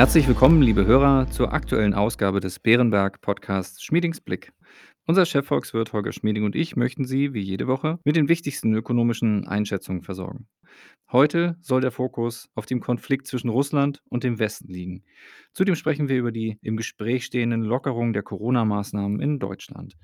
Herzlich willkommen, liebe Hörer, zur aktuellen Ausgabe des Bärenberg Podcasts Schmiedings Blick. Unser Chefvolkswirt Holger Schmieding und ich möchten Sie, wie jede Woche, mit den wichtigsten ökonomischen Einschätzungen versorgen. Heute soll der Fokus auf dem Konflikt zwischen Russland und dem Westen liegen. Zudem sprechen wir über die im Gespräch stehenden Lockerungen der Corona-Maßnahmen in Deutschland.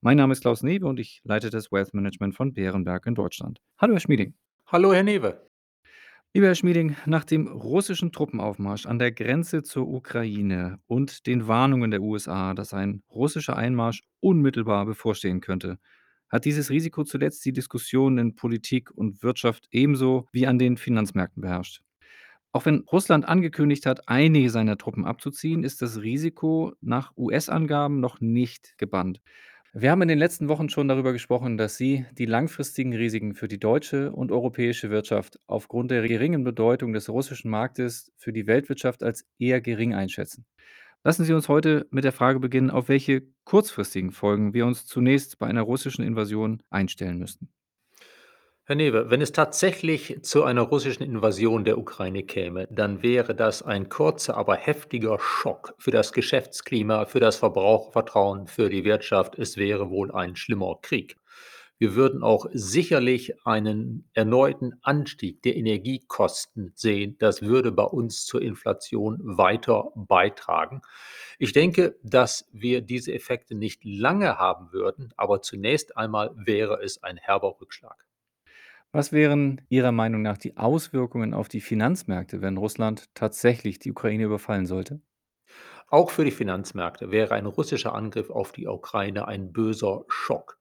Mein Name ist Klaus Newe und ich leite das Wealth Management von Bärenberg in Deutschland. Hallo, Herr Schmieding. Hallo, Herr Newe. Lieber Herr Schmieding, nach dem russischen Truppenaufmarsch an der Grenze zur Ukraine und den Warnungen der USA, dass ein russischer Einmarsch unmittelbar bevorstehen könnte, hat dieses Risiko zuletzt die Diskussionen in Politik und Wirtschaft ebenso wie an den Finanzmärkten beherrscht. Auch wenn Russland angekündigt hat, einige seiner Truppen abzuziehen, ist das Risiko nach US-Angaben noch nicht gebannt. Wir haben in den letzten Wochen schon darüber gesprochen, dass Sie die langfristigen Risiken für die deutsche und europäische Wirtschaft aufgrund der geringen Bedeutung des russischen Marktes für die Weltwirtschaft als eher gering einschätzen. Lassen Sie uns heute mit der Frage beginnen, auf welche kurzfristigen Folgen wir uns zunächst bei einer russischen Invasion einstellen müssten. Herr Newe, wenn es tatsächlich zu einer russischen Invasion der Ukraine käme, dann wäre das ein kurzer, aber heftiger Schock für das Geschäftsklima, für das Verbrauchervertrauen, für die Wirtschaft. Es wäre wohl ein schlimmer Krieg. Wir würden auch sicherlich einen erneuten Anstieg der Energiekosten sehen. Das würde bei uns zur Inflation weiter beitragen. Ich denke, dass wir diese Effekte nicht lange haben würden, aber zunächst einmal wäre es ein herber Rückschlag. Was wären Ihrer Meinung nach die Auswirkungen auf die Finanzmärkte, wenn Russland tatsächlich die Ukraine überfallen sollte? Auch für die Finanzmärkte wäre ein russischer Angriff auf die Ukraine ein böser Schock.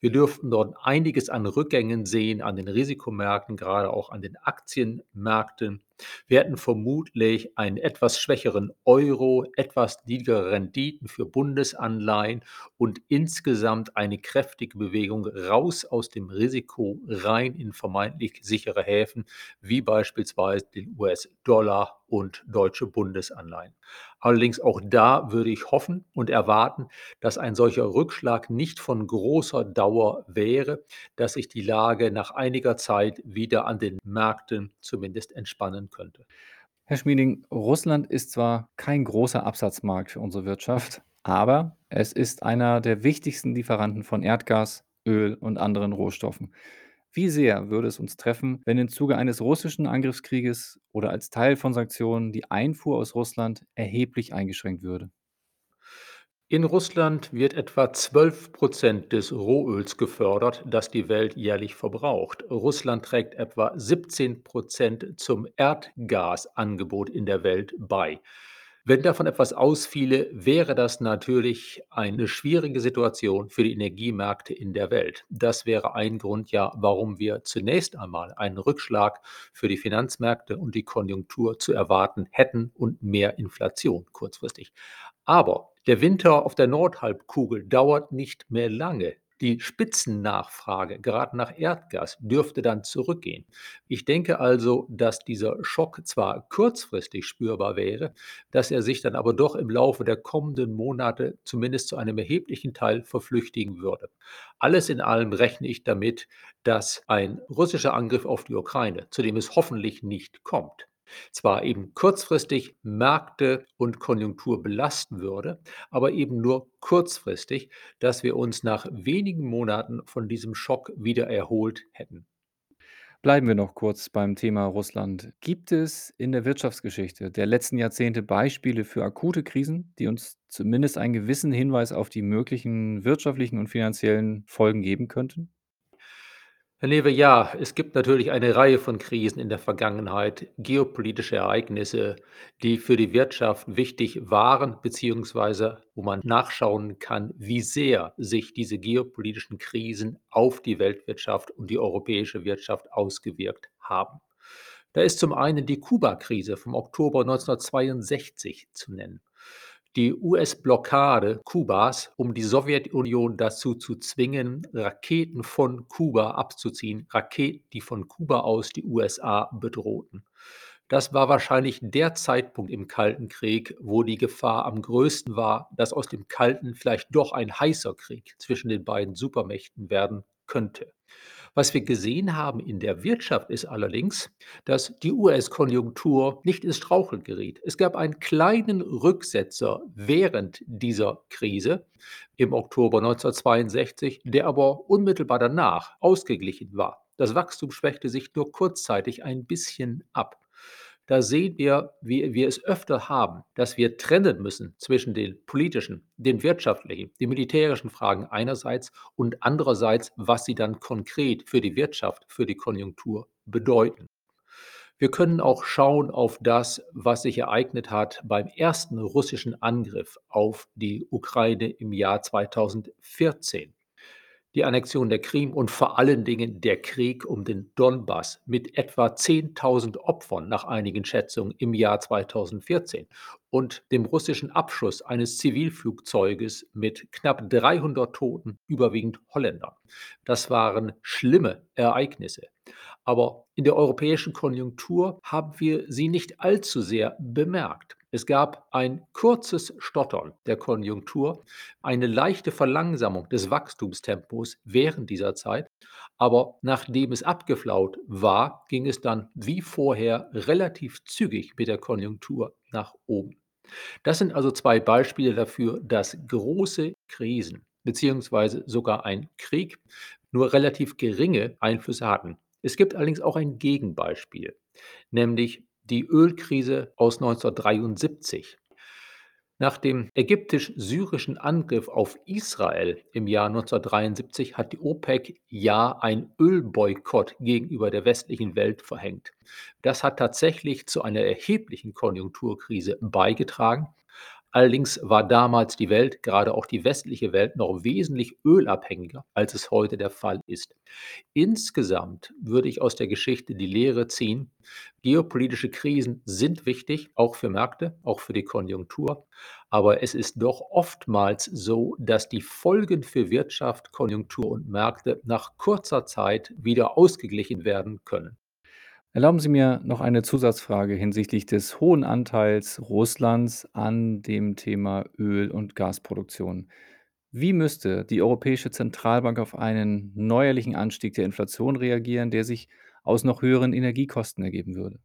Wir dürften dort einiges an Rückgängen sehen an den Risikomärkten, gerade auch an den Aktienmärkten. Wir hätten vermutlich einen etwas schwächeren Euro, etwas niedrigere Renditen für Bundesanleihen und insgesamt eine kräftige Bewegung raus aus dem Risiko rein in vermeintlich sichere Häfen, wie beispielsweise den US-Dollar und deutsche Bundesanleihen. Allerdings auch da würde ich hoffen und erwarten, dass ein solcher Rückschlag nicht von großer Dauer wäre, dass sich die Lage nach einiger Zeit wieder an den Märkten zumindest entspannen könnte. Herr Schmieding, Russland ist zwar kein großer Absatzmarkt für unsere Wirtschaft, aber es ist einer der wichtigsten Lieferanten von Erdgas, Öl und anderen Rohstoffen. Wie sehr würde es uns treffen, wenn im Zuge eines russischen Angriffskrieges oder als Teil von Sanktionen die Einfuhr aus Russland erheblich eingeschränkt würde? In Russland wird etwa 12 Prozent des Rohöls gefördert, das die Welt jährlich verbraucht. Russland trägt etwa 17 Prozent zum Erdgasangebot in der Welt bei. Wenn davon etwas ausfiele, wäre das natürlich eine schwierige Situation für die Energiemärkte in der Welt. Das wäre ein Grund ja, warum wir zunächst einmal einen Rückschlag für die Finanzmärkte und die Konjunktur zu erwarten hätten und mehr Inflation kurzfristig. Aber der Winter auf der Nordhalbkugel dauert nicht mehr lange. Die Spitzennachfrage, gerade nach Erdgas, dürfte dann zurückgehen. Ich denke also, dass dieser Schock zwar kurzfristig spürbar wäre, dass er sich dann aber doch im Laufe der kommenden Monate zumindest zu einem erheblichen Teil verflüchtigen würde. Alles in allem rechne ich damit, dass ein russischer Angriff auf die Ukraine, zu dem es hoffentlich nicht kommt, zwar eben kurzfristig Märkte und Konjunktur belasten würde, aber eben nur kurzfristig, dass wir uns nach wenigen Monaten von diesem Schock wieder erholt hätten. Bleiben wir noch kurz beim Thema Russland. Gibt es in der Wirtschaftsgeschichte der letzten Jahrzehnte Beispiele für akute Krisen, die uns zumindest einen gewissen Hinweis auf die möglichen wirtschaftlichen und finanziellen Folgen geben könnten? Herr Newe, ja, es gibt natürlich eine Reihe von Krisen in der Vergangenheit, geopolitische Ereignisse, die für die Wirtschaft wichtig waren, beziehungsweise wo man nachschauen kann, wie sehr sich diese geopolitischen Krisen auf die Weltwirtschaft und die europäische Wirtschaft ausgewirkt haben. Da ist zum einen die Kuba-Krise vom Oktober 1962 zu nennen die US-Blockade Kubas, um die Sowjetunion dazu zu zwingen, Raketen von Kuba abzuziehen, Raketen, die von Kuba aus die USA bedrohten. Das war wahrscheinlich der Zeitpunkt im Kalten Krieg, wo die Gefahr am größten war, dass aus dem Kalten vielleicht doch ein heißer Krieg zwischen den beiden Supermächten werden könnte. Was wir gesehen haben in der Wirtschaft ist allerdings, dass die US-Konjunktur nicht ins Straucheln geriet. Es gab einen kleinen Rücksetzer während dieser Krise im Oktober 1962, der aber unmittelbar danach ausgeglichen war. Das Wachstum schwächte sich nur kurzzeitig ein bisschen ab. Da sehen wir, wie wir es öfter haben, dass wir trennen müssen zwischen den politischen, den wirtschaftlichen, den militärischen Fragen einerseits und andererseits, was sie dann konkret für die Wirtschaft, für die Konjunktur bedeuten. Wir können auch schauen auf das, was sich ereignet hat beim ersten russischen Angriff auf die Ukraine im Jahr 2014 die Annexion der Krim und vor allen Dingen der Krieg um den Donbass mit etwa 10.000 Opfern nach einigen Schätzungen im Jahr 2014 und dem russischen Abschuss eines Zivilflugzeuges mit knapp 300 Toten, überwiegend Holländern. Das waren schlimme Ereignisse. Aber in der europäischen Konjunktur haben wir sie nicht allzu sehr bemerkt. Es gab ein kurzes Stottern der Konjunktur, eine leichte Verlangsamung des Wachstumstempos während dieser Zeit, aber nachdem es abgeflaut war, ging es dann wie vorher relativ zügig mit der Konjunktur nach oben. Das sind also zwei Beispiele dafür, dass große Krisen beziehungsweise sogar ein Krieg nur relativ geringe Einflüsse hatten. Es gibt allerdings auch ein Gegenbeispiel, nämlich die Ölkrise aus 1973. Nach dem ägyptisch-syrischen Angriff auf Israel im Jahr 1973 hat die OPEC ja ein Ölboykott gegenüber der westlichen Welt verhängt. Das hat tatsächlich zu einer erheblichen Konjunkturkrise beigetragen. Allerdings war damals die Welt, gerade auch die westliche Welt, noch wesentlich ölabhängiger, als es heute der Fall ist. Insgesamt würde ich aus der Geschichte die Lehre ziehen, geopolitische Krisen sind wichtig, auch für Märkte, auch für die Konjunktur, aber es ist doch oftmals so, dass die Folgen für Wirtschaft, Konjunktur und Märkte nach kurzer Zeit wieder ausgeglichen werden können. Erlauben Sie mir noch eine Zusatzfrage hinsichtlich des hohen Anteils Russlands an dem Thema Öl und Gasproduktion. Wie müsste die Europäische Zentralbank auf einen neuerlichen Anstieg der Inflation reagieren, der sich aus noch höheren Energiekosten ergeben würde?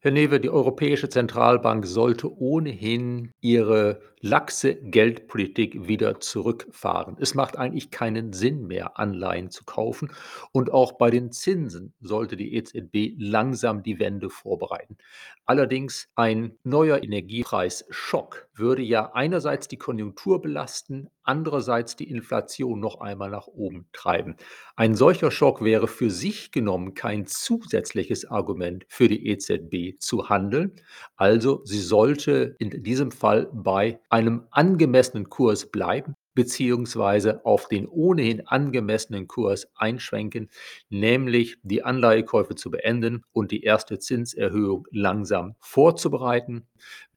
Herr Newe, die Europäische Zentralbank sollte ohnehin ihre laxe Geldpolitik wieder zurückfahren. Es macht eigentlich keinen Sinn mehr, Anleihen zu kaufen. Und auch bei den Zinsen sollte die EZB langsam die Wende vorbereiten. Allerdings ein neuer Energiepreisschock würde ja einerseits die Konjunktur belasten, andererseits die Inflation noch einmal nach oben treiben. Ein solcher Schock wäre für sich genommen kein zusätzliches Argument für die EZB zu handeln. Also sie sollte in diesem Fall bei einem angemessenen Kurs bleiben beziehungsweise auf den ohnehin angemessenen Kurs einschwenken, nämlich die Anleihekäufe zu beenden und die erste Zinserhöhung langsam vorzubereiten.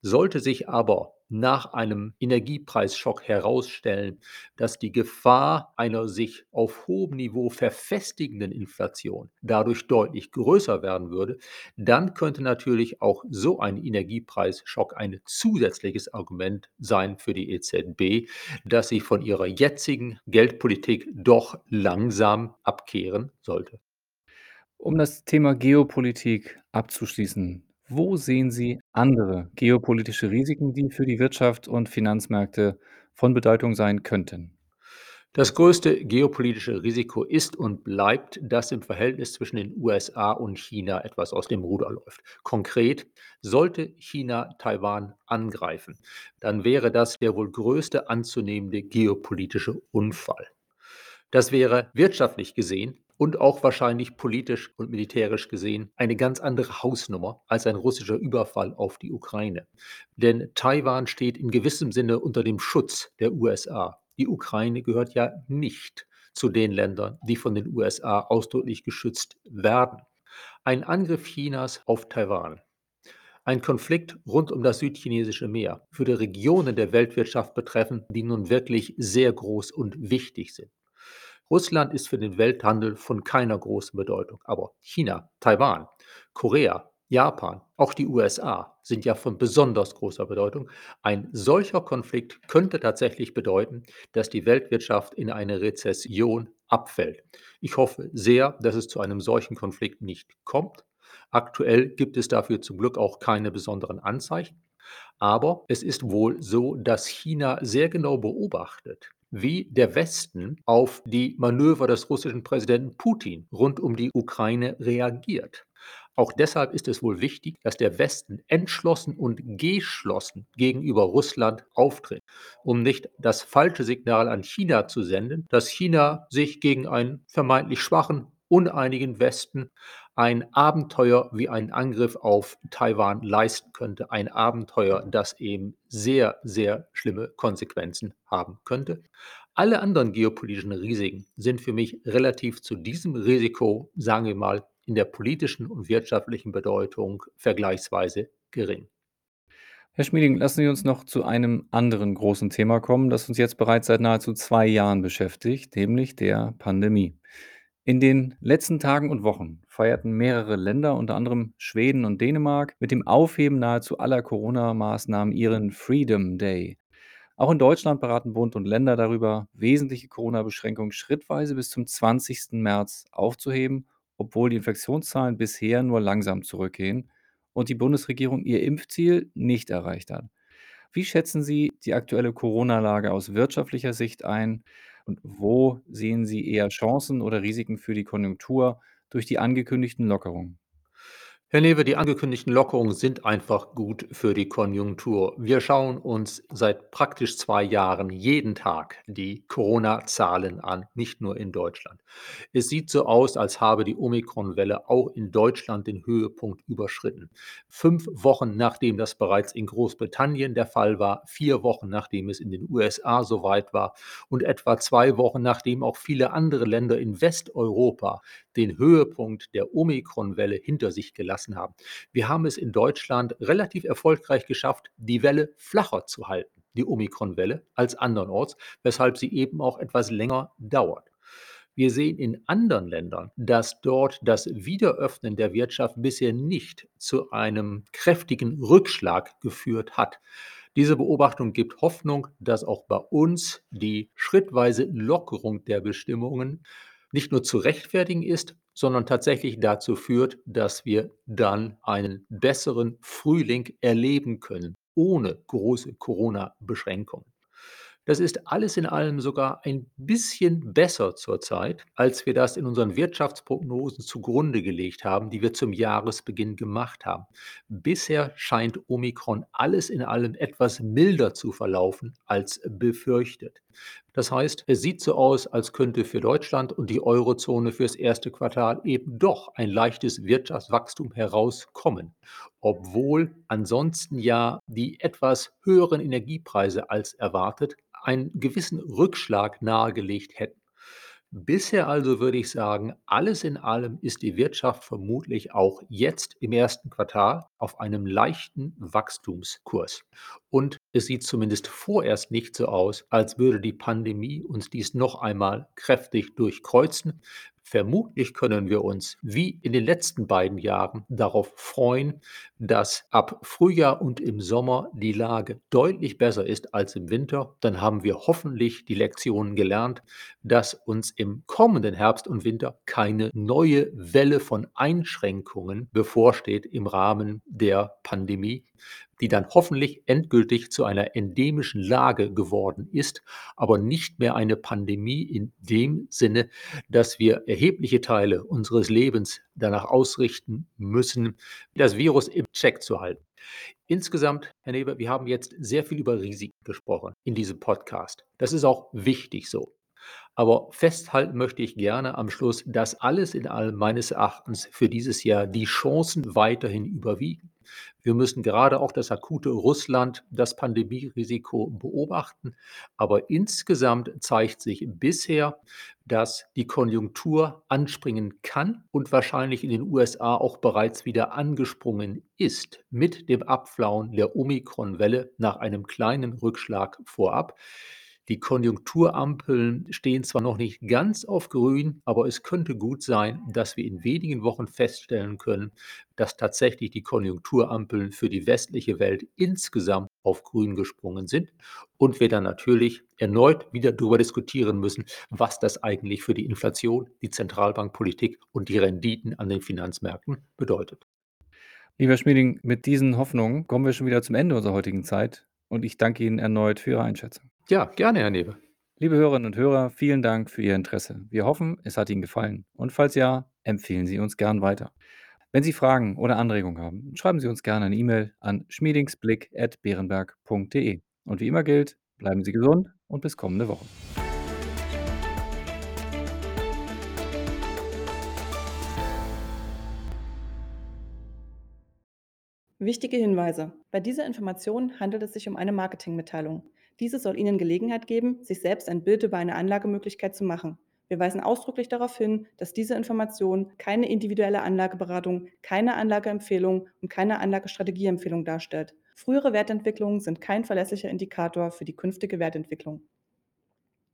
Sollte sich aber nach einem Energiepreisschock herausstellen, dass die Gefahr einer sich auf hohem Niveau verfestigenden Inflation dadurch deutlich größer werden würde, dann könnte natürlich auch so ein Energiepreisschock ein zusätzliches Argument sein für die EZB, dass sie von ihrer jetzigen Geldpolitik doch langsam abkehren sollte. Um das Thema Geopolitik abzuschließen, wo sehen Sie andere geopolitische Risiken, die für die Wirtschaft und Finanzmärkte von Bedeutung sein könnten? Das größte geopolitische Risiko ist und bleibt, dass im Verhältnis zwischen den USA und China etwas aus dem Ruder läuft. Konkret, sollte China Taiwan angreifen, dann wäre das der wohl größte anzunehmende geopolitische Unfall. Das wäre wirtschaftlich gesehen und auch wahrscheinlich politisch und militärisch gesehen eine ganz andere Hausnummer als ein russischer Überfall auf die Ukraine. Denn Taiwan steht in gewissem Sinne unter dem Schutz der USA. Die Ukraine gehört ja nicht zu den Ländern, die von den USA ausdrücklich geschützt werden. Ein Angriff Chinas auf Taiwan ein Konflikt rund um das südchinesische Meer würde Regionen der Weltwirtschaft betreffen, die nun wirklich sehr groß und wichtig sind. Russland ist für den Welthandel von keiner großen Bedeutung, aber China, Taiwan, Korea, Japan, auch die USA sind ja von besonders großer Bedeutung. Ein solcher Konflikt könnte tatsächlich bedeuten, dass die Weltwirtschaft in eine Rezession abfällt. Ich hoffe sehr, dass es zu einem solchen Konflikt nicht kommt. Aktuell gibt es dafür zum Glück auch keine besonderen Anzeichen. Aber es ist wohl so, dass China sehr genau beobachtet, wie der Westen auf die Manöver des russischen Präsidenten Putin rund um die Ukraine reagiert. Auch deshalb ist es wohl wichtig, dass der Westen entschlossen und geschlossen gegenüber Russland auftritt, um nicht das falsche Signal an China zu senden, dass China sich gegen einen vermeintlich schwachen, uneinigen Westen ein Abenteuer wie einen Angriff auf Taiwan leisten könnte. Ein Abenteuer, das eben sehr, sehr schlimme Konsequenzen haben könnte. Alle anderen geopolitischen Risiken sind für mich relativ zu diesem Risiko, sagen wir mal, in der politischen und wirtschaftlichen Bedeutung vergleichsweise gering. Herr Schmieding, lassen Sie uns noch zu einem anderen großen Thema kommen, das uns jetzt bereits seit nahezu zwei Jahren beschäftigt, nämlich der Pandemie. In den letzten Tagen und Wochen feierten mehrere Länder, unter anderem Schweden und Dänemark, mit dem Aufheben nahezu aller Corona-Maßnahmen ihren Freedom Day. Auch in Deutschland beraten Bund und Länder darüber, wesentliche Corona-Beschränkungen schrittweise bis zum 20. März aufzuheben, obwohl die Infektionszahlen bisher nur langsam zurückgehen und die Bundesregierung ihr Impfziel nicht erreicht hat. Wie schätzen Sie die aktuelle Corona-Lage aus wirtschaftlicher Sicht ein und wo sehen Sie eher Chancen oder Risiken für die Konjunktur durch die angekündigten Lockerungen? Herr Newe, die angekündigten Lockerungen sind einfach gut für die Konjunktur. Wir schauen uns seit praktisch zwei Jahren jeden Tag die Corona-Zahlen an, nicht nur in Deutschland. Es sieht so aus, als habe die Omikron-Welle auch in Deutschland den Höhepunkt überschritten. Fünf Wochen nachdem das bereits in Großbritannien der Fall war, vier Wochen nachdem es in den USA soweit war und etwa zwei Wochen nachdem auch viele andere Länder in Westeuropa den Höhepunkt der Omikron-Welle hinter sich gelassen haben. Wir haben es in Deutschland relativ erfolgreich geschafft, die Welle flacher zu halten, die Omikron-Welle, als andernorts, weshalb sie eben auch etwas länger dauert. Wir sehen in anderen Ländern, dass dort das Wiederöffnen der Wirtschaft bisher nicht zu einem kräftigen Rückschlag geführt hat. Diese Beobachtung gibt Hoffnung, dass auch bei uns die schrittweise Lockerung der Bestimmungen nicht nur zu rechtfertigen ist, sondern tatsächlich dazu führt, dass wir dann einen besseren Frühling erleben können, ohne große Corona-Beschränkungen. Das ist alles in allem sogar ein bisschen besser zurzeit, als wir das in unseren Wirtschaftsprognosen zugrunde gelegt haben, die wir zum Jahresbeginn gemacht haben. Bisher scheint Omikron alles in allem etwas milder zu verlaufen als befürchtet. Das heißt, es sieht so aus, als könnte für Deutschland und die Eurozone fürs erste Quartal eben doch ein leichtes Wirtschaftswachstum herauskommen, obwohl ansonsten ja die etwas höheren Energiepreise als erwartet einen gewissen Rückschlag nahegelegt hätten. Bisher also würde ich sagen, alles in allem ist die Wirtschaft vermutlich auch jetzt im ersten Quartal auf einem leichten Wachstumskurs. Und es sieht zumindest vorerst nicht so aus, als würde die Pandemie uns dies noch einmal kräftig durchkreuzen. Vermutlich können wir uns wie in den letzten beiden Jahren darauf freuen, dass ab Frühjahr und im Sommer die Lage deutlich besser ist als im Winter. Dann haben wir hoffentlich die Lektionen gelernt, dass uns im kommenden Herbst und Winter keine neue Welle von Einschränkungen bevorsteht im Rahmen der Pandemie die dann hoffentlich endgültig zu einer endemischen Lage geworden ist, aber nicht mehr eine Pandemie in dem Sinne, dass wir erhebliche Teile unseres Lebens danach ausrichten müssen, das Virus im Check zu halten. Insgesamt, Herr Neber, wir haben jetzt sehr viel über Risiken gesprochen in diesem Podcast. Das ist auch wichtig so. Aber festhalten möchte ich gerne am Schluss, dass alles in allem meines Erachtens für dieses Jahr die Chancen weiterhin überwiegen. Wir müssen gerade auch das akute Russland, das Pandemierisiko beobachten. Aber insgesamt zeigt sich bisher, dass die Konjunktur anspringen kann und wahrscheinlich in den USA auch bereits wieder angesprungen ist mit dem Abflauen der Omikron-Welle nach einem kleinen Rückschlag vorab. Die Konjunkturampeln stehen zwar noch nicht ganz auf grün, aber es könnte gut sein, dass wir in wenigen Wochen feststellen können, dass tatsächlich die Konjunkturampeln für die westliche Welt insgesamt auf grün gesprungen sind und wir dann natürlich erneut wieder darüber diskutieren müssen, was das eigentlich für die Inflation, die Zentralbankpolitik und die Renditen an den Finanzmärkten bedeutet. Lieber Schmieding, mit diesen Hoffnungen kommen wir schon wieder zum Ende unserer heutigen Zeit und ich danke Ihnen erneut für Ihre Einschätzung. Ja, gerne, Herr Newe. Liebe Hörerinnen und Hörer, vielen Dank für Ihr Interesse. Wir hoffen, es hat Ihnen gefallen und falls ja, empfehlen Sie uns gern weiter. Wenn Sie Fragen oder Anregungen haben, schreiben Sie uns gerne eine E-Mail an schmiedingsblick.beerenberg.de. Und wie immer gilt, bleiben Sie gesund und bis kommende Woche. Wichtige Hinweise. Bei dieser Information handelt es sich um eine Marketingmitteilung. Diese soll Ihnen Gelegenheit geben, sich selbst ein Bild über eine Anlagemöglichkeit zu machen. Wir weisen ausdrücklich darauf hin, dass diese Information keine individuelle Anlageberatung, keine Anlageempfehlung und keine Anlagestrategieempfehlung darstellt. Frühere Wertentwicklungen sind kein verlässlicher Indikator für die künftige Wertentwicklung.